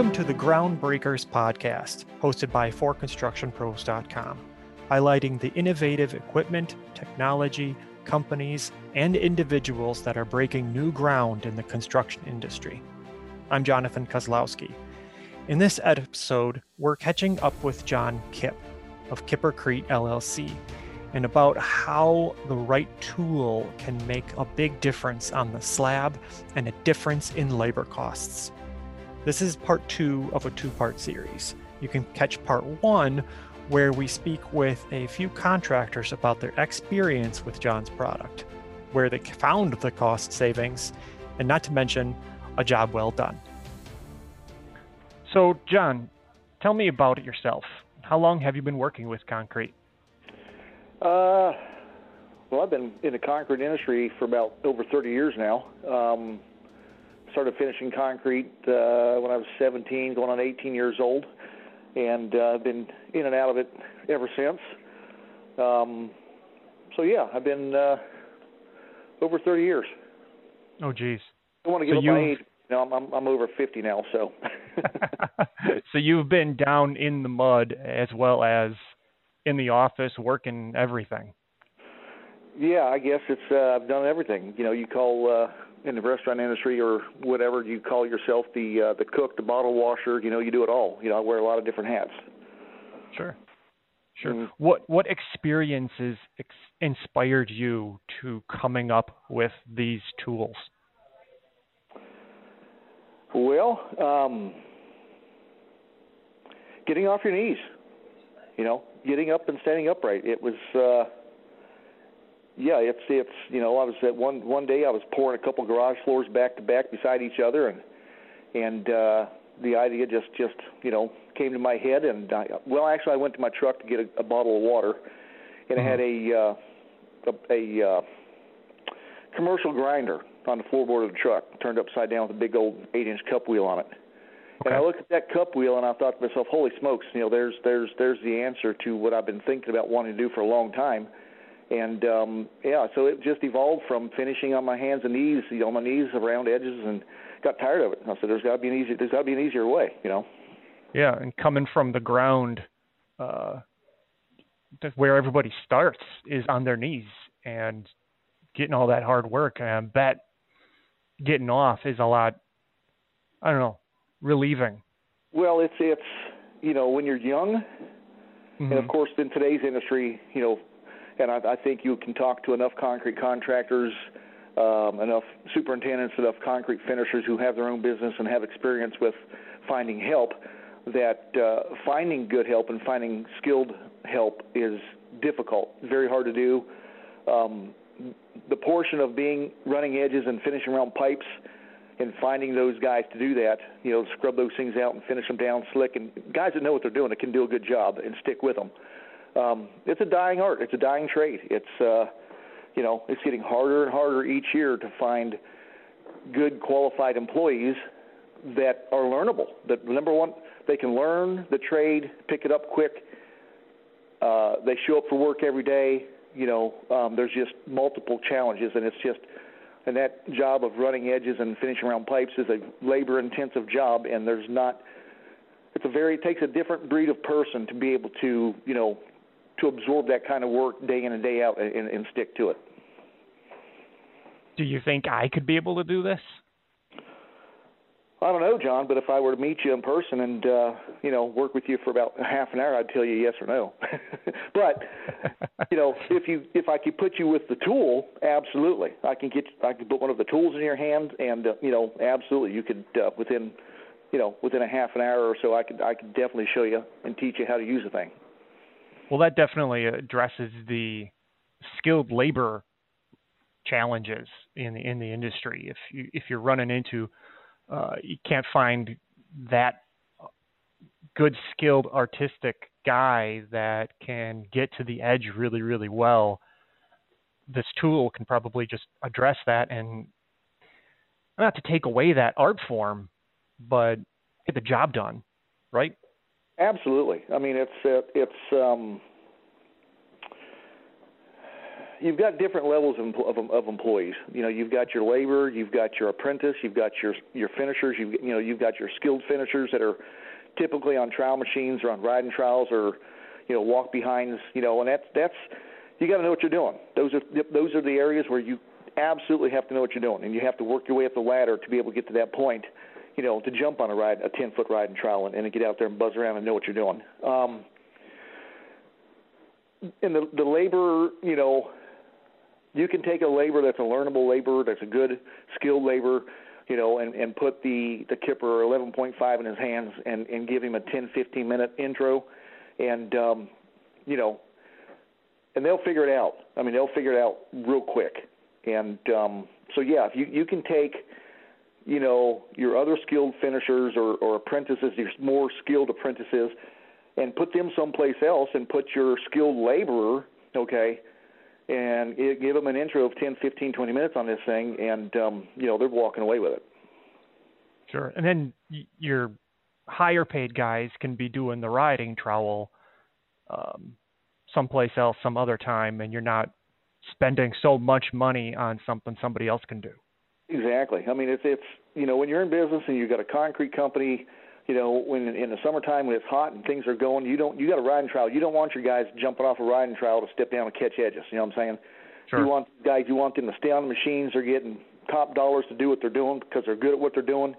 Welcome to the Groundbreakers podcast, hosted by ForConstructionPros.com, highlighting the innovative equipment, technology, companies, and individuals that are breaking new ground in the construction industry. I'm Jonathan Kozlowski. In this episode, we're catching up with John Kipp of Kipper Kippercrete LLC and about how the right tool can make a big difference on the slab and a difference in labor costs. This is part two of a two part series. You can catch part one, where we speak with a few contractors about their experience with John's product, where they found the cost savings, and not to mention a job well done. So, John, tell me about it yourself. How long have you been working with concrete? Uh, well, I've been in the concrete industry for about over 30 years now. Um, started finishing concrete uh, when I was 17, going on 18 years old, and uh, I've been in and out of it ever since. Um, so yeah, I've been uh, over 30 years. Oh, geez. I want to give so up you... my age. No, I'm, I'm I'm over 50 now, so. so you've been down in the mud as well as in the office working everything. Yeah, I guess it's uh, I've done everything. You know, you call uh, in the restaurant industry or whatever you call yourself the uh, the cook, the bottle washer. You know, you do it all. You know, I wear a lot of different hats. Sure, sure. Mm-hmm. What what experiences ex- inspired you to coming up with these tools? Well, um, getting off your knees. You know, getting up and standing upright. It was. Uh, yeah, it's it's you know I was at one one day I was pouring a couple garage floors back to back beside each other and and uh, the idea just just you know came to my head and I, well actually I went to my truck to get a, a bottle of water and mm-hmm. I had a uh, a, a uh, commercial grinder on the floorboard of the truck turned upside down with a big old eight inch cup wheel on it. Okay. And I looked at that cup wheel and I thought to myself, holy smokes, you know, there's there's there's the answer to what I've been thinking about wanting to do for a long time and um, yeah, so it just evolved from finishing on my hands and knees, you know, on my knees around edges, and got tired of it. I said, "There's got to be an easier, there's got to be an easier way," you know. Yeah, and coming from the ground, uh, where everybody starts is on their knees, and getting all that hard work, and I bet getting off is a lot. I don't know, relieving. Well, it's it's you know when you're young, mm-hmm. and of course in today's industry, you know and I, I think you can talk to enough concrete contractors, um, enough superintendents, enough concrete finishers who have their own business and have experience with finding help. That uh, finding good help and finding skilled help is difficult, very hard to do. Um, the portion of being running edges and finishing around pipes and finding those guys to do that, you know, scrub those things out and finish them down slick, and guys that know what they're doing that can do a good job and stick with them um, it's a dying art. It's a dying trade. It's uh, you know it's getting harder and harder each year to find good qualified employees that are learnable. That number one, they can learn the trade, pick it up quick. Uh, they show up for work every day. You know, um, there's just multiple challenges, and it's just and that job of running edges and finishing around pipes is a labor-intensive job, and there's not. It's a very it takes a different breed of person to be able to you know to absorb that kind of work day in and day out and, and stick to it. Do you think I could be able to do this? I don't know, John, but if I were to meet you in person and uh, you know work with you for about half an hour, I'd tell you yes or no. but you know, if you if I could put you with the tool, absolutely, I can get I can put one of the tools in your hand, and uh, you know, absolutely, you could uh, within you know within a half an hour or so, I could I could definitely show you and teach you how to use the thing. Well, that definitely addresses the skilled labor challenges in the in the industry. If you if you're running into uh, you can't find that good skilled artistic guy that can get to the edge really really well, this tool can probably just address that and not to take away that art form, but get the job done, right? Absolutely. I mean, it's uh, it's um, you've got different levels of, of, of employees. You know, you've got your labor, you've got your apprentice, you've got your your finishers. You you know, you've got your skilled finishers that are typically on trowel machines or on riding trowels or you know walk behinds. You know, and that's that's you got to know what you're doing. Those are those are the areas where you absolutely have to know what you're doing, and you have to work your way up the ladder to be able to get to that point. You know, to jump on a ride, a 10 foot ride and trowel, and, and get out there and buzz around and know what you're doing. Um, and the the labor, you know, you can take a labor that's a learnable labor, that's a good skilled labor, you know, and and put the the kipper 11.5 in his hands and and give him a 10 15 minute intro, and um, you know, and they'll figure it out. I mean, they'll figure it out real quick. And um, so yeah, if you you can take you know your other skilled finishers or, or apprentices, your more skilled apprentices, and put them someplace else and put your skilled laborer, okay, and it, give them an intro of 10, 15, 20 minutes on this thing, and um, you know they're walking away with it. Sure, and then your higher paid guys can be doing the riding trowel um, someplace else, some other time, and you're not spending so much money on something somebody else can do. Exactly. I mean, it's it's you know when you're in business and you've got a concrete company you know, when in the summertime when it's hot and things are going, you don't you got a riding trowel. You don't want your guys jumping off a riding trowel to step down and catch edges. You know what I'm saying? Sure. You want guys, you want them to stay on the machines. They're getting top dollars to do what they're doing because they're good at what they're doing,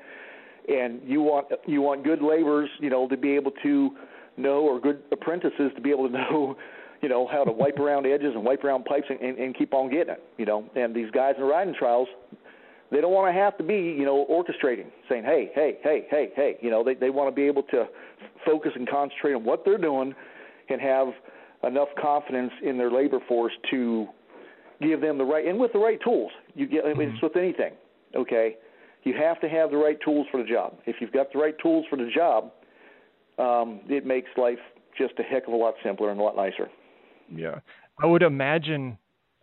and you want you want good laborers, you know, to be able to know or good apprentices to be able to know you know how to wipe around edges and wipe around pipes and, and, and keep on getting it you know and these guys in riding trowels they don't want to have to be, you know, orchestrating, saying, "Hey, hey, hey, hey, hey." You know, they they want to be able to focus and concentrate on what they're doing, and have enough confidence in their labor force to give them the right and with the right tools. You get, I mean, mm-hmm. it's with anything. Okay, you have to have the right tools for the job. If you've got the right tools for the job, um, it makes life just a heck of a lot simpler and a lot nicer. Yeah, I would imagine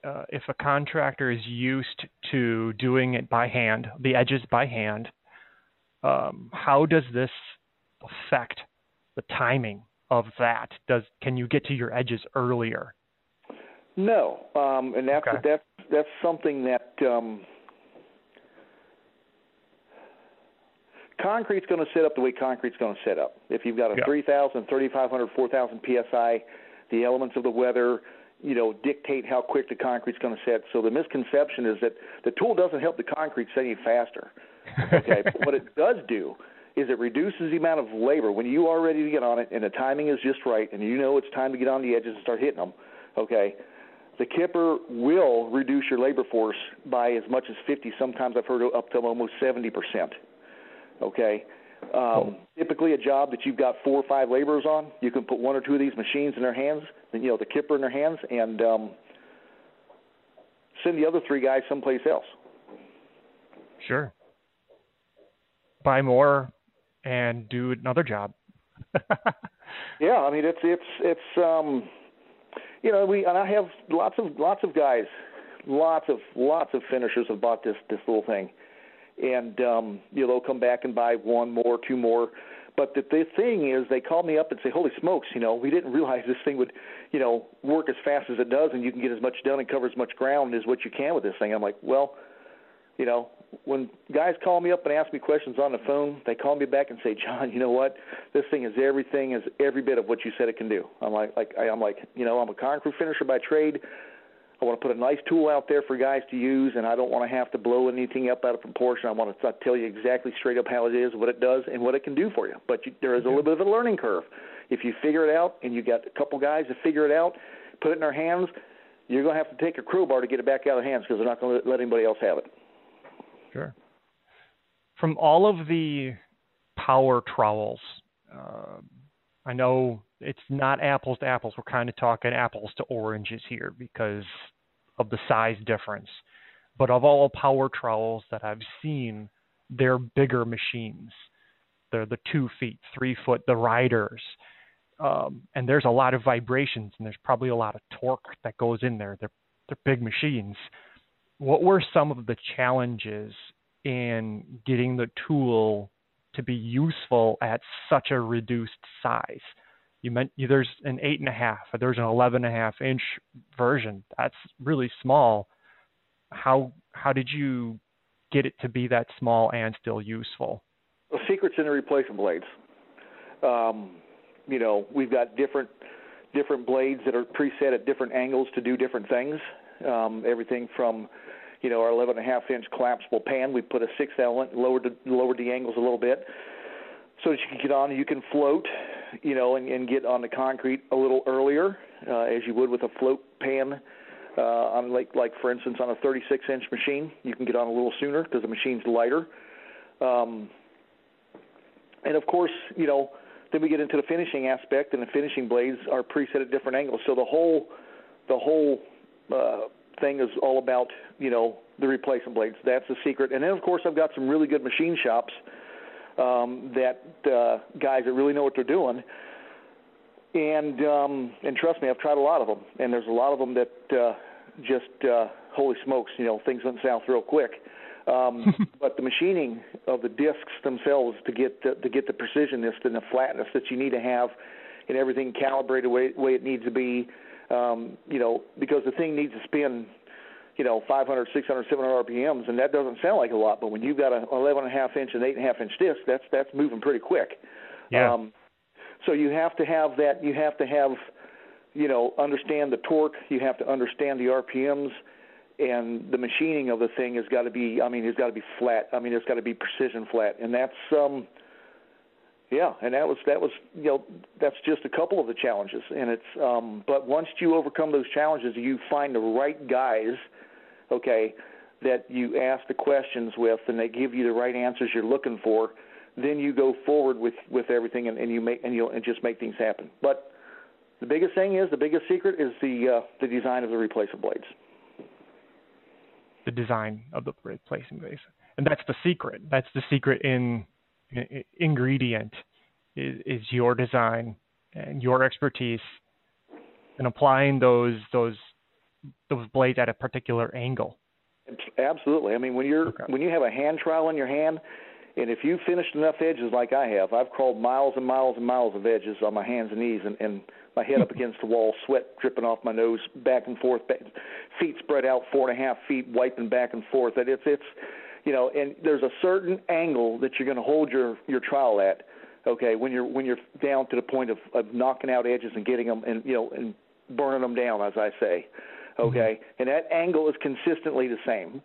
uh, if a contractor is used to doing it by hand, the edges by hand, um, how does this affect the timing of that? Does can you get to your edges earlier? No, um, and that's okay. that's that's something that um, concrete's going to set up the way concrete's going to set up. If you've got a yeah. 3,000, 3,500, 4,000 psi, the elements of the weather, you know, dictate how quick the concrete's going to set. So the misconception is that the tool doesn't help the concrete set any faster. Okay, but what it does do is it reduces the amount of labor when you are ready to get on it and the timing is just right and you know it's time to get on the edges and start hitting them. Okay, the kipper will reduce your labor force by as much as 50. Sometimes I've heard up to almost 70 percent. Okay, um, typically, a job that you've got four or five laborers on, you can put one or two of these machines in their hands, and you know the kipper in their hands, and um, send the other three guys someplace else. Sure. Buy more and do another job. yeah, I mean it's it's it's um, you know we and I have lots of lots of guys, lots of lots of finishers have bought this this little thing and um, you know they'll come back and buy one more, two more. But the, the thing is, they call me up and say, "Holy smokes! You know, we didn't realize this thing would, you know, work as fast as it does, and you can get as much done and cover as much ground as what you can with this thing." I'm like, "Well, you know, when guys call me up and ask me questions on the phone, they call me back and say, "John, you know what? This thing is everything, is every bit of what you said it can do." I'm like, like I'm like, you know, I'm a concrete finisher by trade. I want to put a nice tool out there for guys to use, and I don't want to have to blow anything up out of proportion. I want to tell you exactly straight up how it is, what it does, and what it can do for you. But you, there is a little bit of a learning curve. If you figure it out, and you got a couple guys to figure it out, put it in their hands, you're going to have to take a crowbar to get it back out of their hands because they're not going to let anybody else have it. Sure. From all of the power trowels, uh, I know it's not apples to apples. We're kind of talking apples to oranges here because of the size difference. But of all power trowels that I've seen, they're bigger machines. They're the two feet, three foot, the riders. Um, and there's a lot of vibrations and there's probably a lot of torque that goes in there. They're they're big machines. What were some of the challenges in getting the tool to be useful at such a reduced size? you meant there's an eight and a half, there's an eleven and a half inch version. That's really small. How how did you get it to be that small and still useful? The secret's in the replacement blades. Um, you know, we've got different different blades that are preset at different angles to do different things. Um, everything from you know our 11 and a half inch collapsible pan, we put a six element, lowered the, lowered the angles a little bit, so that you can get on. You can float, you know, and, and get on the concrete a little earlier, uh, as you would with a float pan. Uh, on like like for instance on a 36 inch machine, you can get on a little sooner because the machine's lighter. Um, and of course, you know, then we get into the finishing aspect, and the finishing blades are preset at different angles. So the whole the whole uh, thing is all about you know the replacement blades. That's the secret. And then of course I've got some really good machine shops um, that uh, guys that really know what they're doing. And um, and trust me, I've tried a lot of them, and there's a lot of them that uh, just uh, holy smokes, you know, things went south real quick. Um, but the machining of the discs themselves to get the, to get the precisionness and the flatness that you need to have, and everything calibrated way, way it needs to be, um, you know, because the thing needs to spin you know 500, 600, 700 RPMs, and that doesn't sound like a lot. But when you've got a 11 and a half inch and eight and a half inch disc, that's that's moving pretty quick. Yeah. Um, so you have to have that. You have to have, you know, understand the torque. You have to understand the RPMs, and the machining of the thing has got to be. I mean, it's got to be flat. I mean, it's got to be precision flat, and that's um. Yeah, and that was that was you know that's just a couple of the challenges, and it's um. But once you overcome those challenges, you find the right guys okay, that you ask the questions with and they give you the right answers you're looking for, then you go forward with with everything and, and you make and you and just make things happen. But the biggest thing is the biggest secret is the uh, the design of the replacement blades. The design of the replacement blades, and that's the secret. That's the secret in, ingredient is, is your design and your expertise and applying those those those blades at a particular angle. Absolutely. I mean, when you're okay. when you have a hand trowel in your hand, and if you've finished enough edges like I have, I've crawled miles and miles and miles of edges on my hands and knees, and, and my head up against the wall, sweat dripping off my nose, back and forth, back, feet spread out four and a half feet, wiping back and forth. That it's it's, you know, and there's a certain angle that you're going to hold your your trowel at. Okay, when you're when you're down to the point of, of knocking out edges and getting them and you know and burning them down, as I say okay, mm-hmm. and that angle is consistently the same.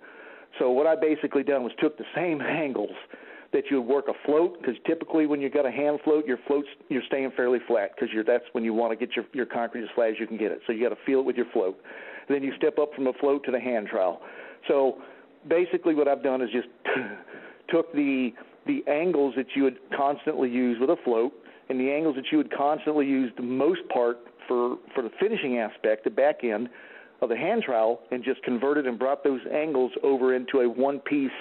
So what I basically done was took the same angles that you would work a float because typically when you've got a hand float, your floats you're staying fairly flat because you're that's when you want to get your your concrete as flat as you can get it. So you got to feel it with your float. And then you step up from the float to the hand trowel. So basically what I've done is just took the the angles that you would constantly use with a float and the angles that you would constantly use the most part for for the finishing aspect, the back end, of the hand trowel and just converted and brought those angles over into a one piece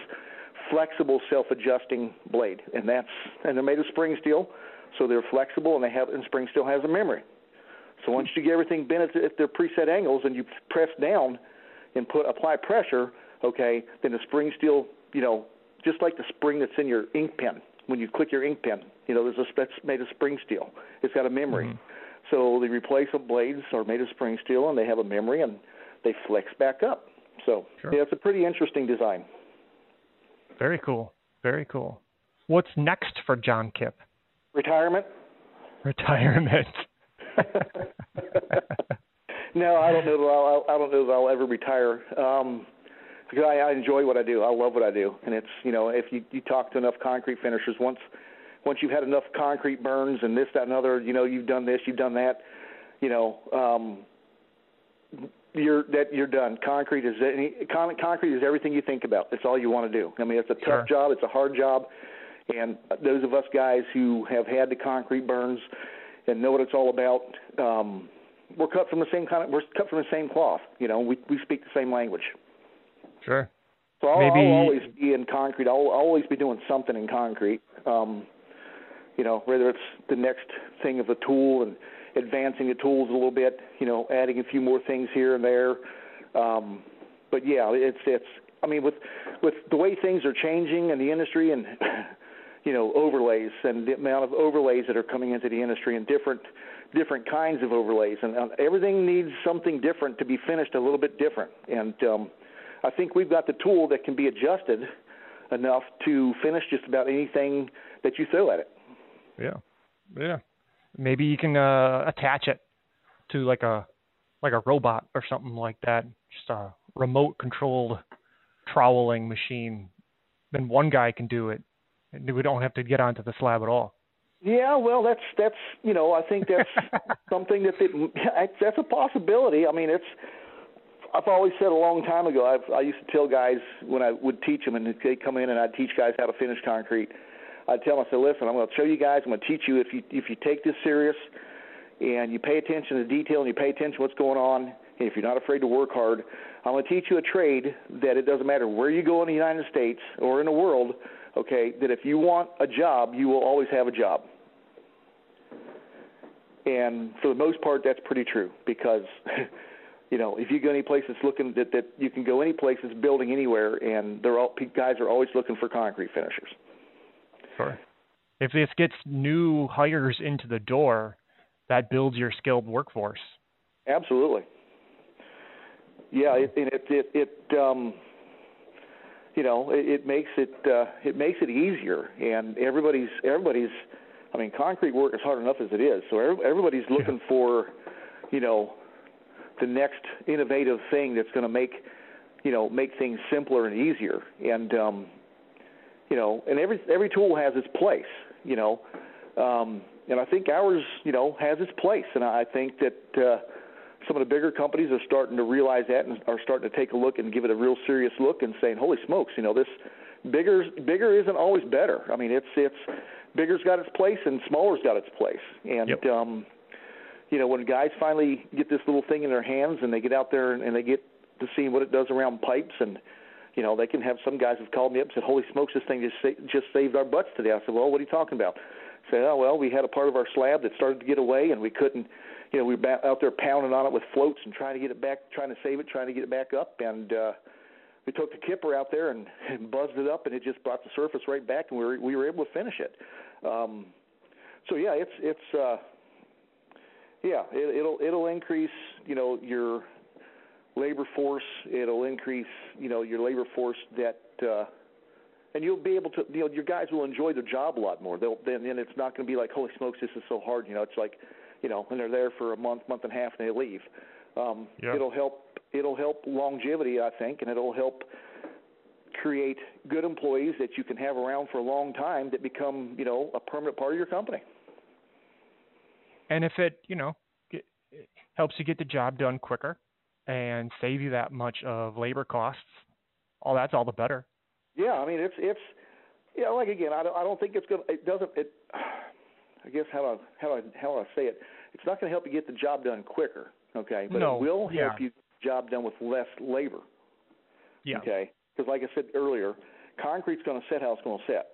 flexible self adjusting blade. And that's and they're made of spring steel, so they're flexible and they have and spring steel has a memory. So once you get everything bent at, at their preset angles and you press down and put apply pressure, okay, then the spring steel, you know, just like the spring that's in your ink pen when you click your ink pen, you know, there's a that's made of spring steel. It's got a memory. Mm-hmm. So the replacement blades are made of spring steel and they have a memory and they flex back up. So sure. yeah, it's a pretty interesting design. Very cool. Very cool. What's next for John Kipp? Retirement. Retirement. no, I don't know that I'll, I don't know that I'll ever retire. Um, because I, I enjoy what I do. I love what I do, and it's you know if you you talk to enough concrete finishers once once you've had enough concrete burns and this that and other, you know you've done this, you've done that, you know um, you're that you're done. Concrete is any con- concrete is everything you think about. That's all you want to do. I mean, it's a tough sure. job. It's a hard job, and those of us guys who have had the concrete burns and know what it's all about, um, we're cut from the same kind of we're cut from the same cloth. You know, we we speak the same language. Sure. So I'll, Maybe... I'll always be in concrete. I'll, I'll always be doing something in concrete. Um, you know, whether it's the next thing of a tool and advancing the tools a little bit, you know, adding a few more things here and there. Um, but yeah, it's it's. I mean, with with the way things are changing in the industry and you know overlays and the amount of overlays that are coming into the industry and different different kinds of overlays, and uh, everything needs something different to be finished a little bit different. And um, I think we've got the tool that can be adjusted enough to finish just about anything that you throw at it. Yeah, yeah. Maybe you can uh, attach it to like a like a robot or something like that, just a remote controlled troweling machine. Then one guy can do it, and we don't have to get onto the slab at all. Yeah, well, that's that's you know I think that's something that it, that's a possibility. I mean, it's I've always said a long time ago. I've I used to tell guys when I would teach them, and they come in and I'd teach guys how to finish concrete. I'd tell them, I said, listen, I'm going to show you guys. I'm going to teach you if you if you take this serious, and you pay attention to detail and you pay attention to what's going on, and if you're not afraid to work hard, I'm going to teach you a trade that it doesn't matter where you go in the United States or in the world. Okay, that if you want a job, you will always have a job and for the most part, that's pretty true because, you know, if you go any place that's looking that that you can go any place that's building anywhere, and they're all guys are always looking for concrete finishers. Sure. If this gets new hires into the door, that builds your skilled workforce. Absolutely. Yeah, it it it, it um, you know, it, it makes it uh, it makes it easier, and everybody's everybody's I mean, concrete work is hard enough as it is. So everybody's looking yeah. for, you know, the next innovative thing that's going to make, you know, make things simpler and easier. And um, you know, and every every tool has its place. You know, um, and I think ours, you know, has its place. And I think that uh, some of the bigger companies are starting to realize that and are starting to take a look and give it a real serious look and saying, "Holy smokes, you know, this bigger bigger isn't always better." I mean, it's it's bigger's got its place and smaller's got its place. And yep. um, you know, when guys finally get this little thing in their hands and they get out there and, and they get to see what it does around pipes and you know, they can have some guys have called me up and said, "Holy smokes, this thing just sa- just saved our butts today." I said, "Well, what are you talking about?" I said, "Oh, well, we had a part of our slab that started to get away, and we couldn't, you know, we were out there pounding on it with floats and trying to get it back, trying to save it, trying to get it back up, and uh, we took the kipper out there and, and buzzed it up, and it just brought the surface right back, and we were we were able to finish it. Um, so yeah, it's it's uh, yeah, it, it'll it'll increase you know your labor force. It'll increase you know your labor force that. Uh, and you'll be able to, you know, your guys will enjoy their job a lot more. They'll then, then it's not going to be like, holy smokes, this is so hard. You know, it's like, you know, and they're there for a month, month and a half, and they leave. Um, yeah. It'll help. It'll help longevity, I think, and it'll help create good employees that you can have around for a long time that become, you know, a permanent part of your company. And if it, you know, get, helps you get the job done quicker and save you that much of labor costs, all that's all the better. Yeah, I mean it's it's yeah, like again, I don't I don't think it's gonna it doesn't it. I guess how do I, how do I, how do I say it? It's not going to help you get the job done quicker, okay? But no, it will help yeah. you get the job done with less labor. Yeah. Okay because like I said earlier, concrete's going to set how it's going to set.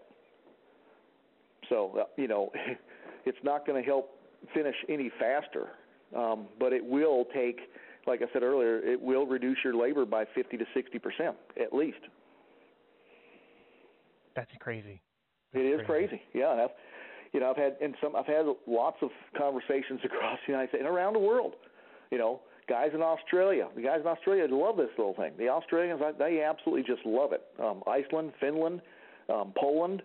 So uh, you know, it's not going to help finish any faster, um, but it will take, like I said earlier, it will reduce your labor by 50 to 60 percent at least. That's crazy. That's it is crazy. crazy. Yeah, I've, you know, I've had and some I've had lots of conversations across the United States and around the world. You know, guys in Australia. The guys in Australia love this little thing. The Australians, they absolutely just love it. Um, Iceland, Finland, um, Poland.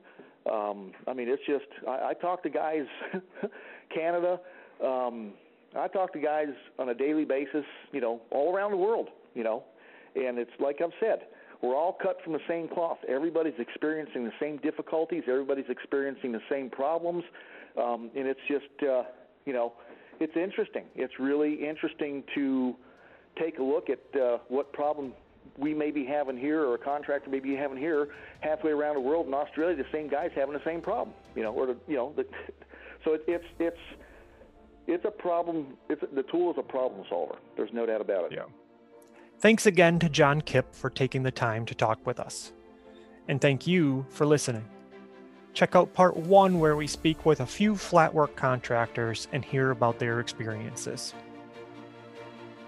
Um, I mean, it's just. I, I talk to guys, Canada. Um, I talk to guys on a daily basis. You know, all around the world. You know, and it's like I've said. We're all cut from the same cloth. Everybody's experiencing the same difficulties. Everybody's experiencing the same problems, um, and it's just, uh, you know, it's interesting. It's really interesting to take a look at uh, what problem we may be having here, or a contractor may be having here, halfway around the world in Australia. The same guy's having the same problem, you know, or the, you know, the, so it, it's it's it's a problem. It's the tool is a problem solver. There's no doubt about it. Yeah. Thanks again to John Kipp for taking the time to talk with us, and thank you for listening. Check out part one, where we speak with a few flatwork contractors and hear about their experiences.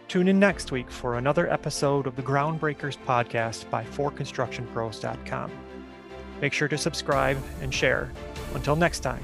Tune in next week for another episode of the Groundbreakers podcast by ForConstructionPros.com. Make sure to subscribe and share. Until next time,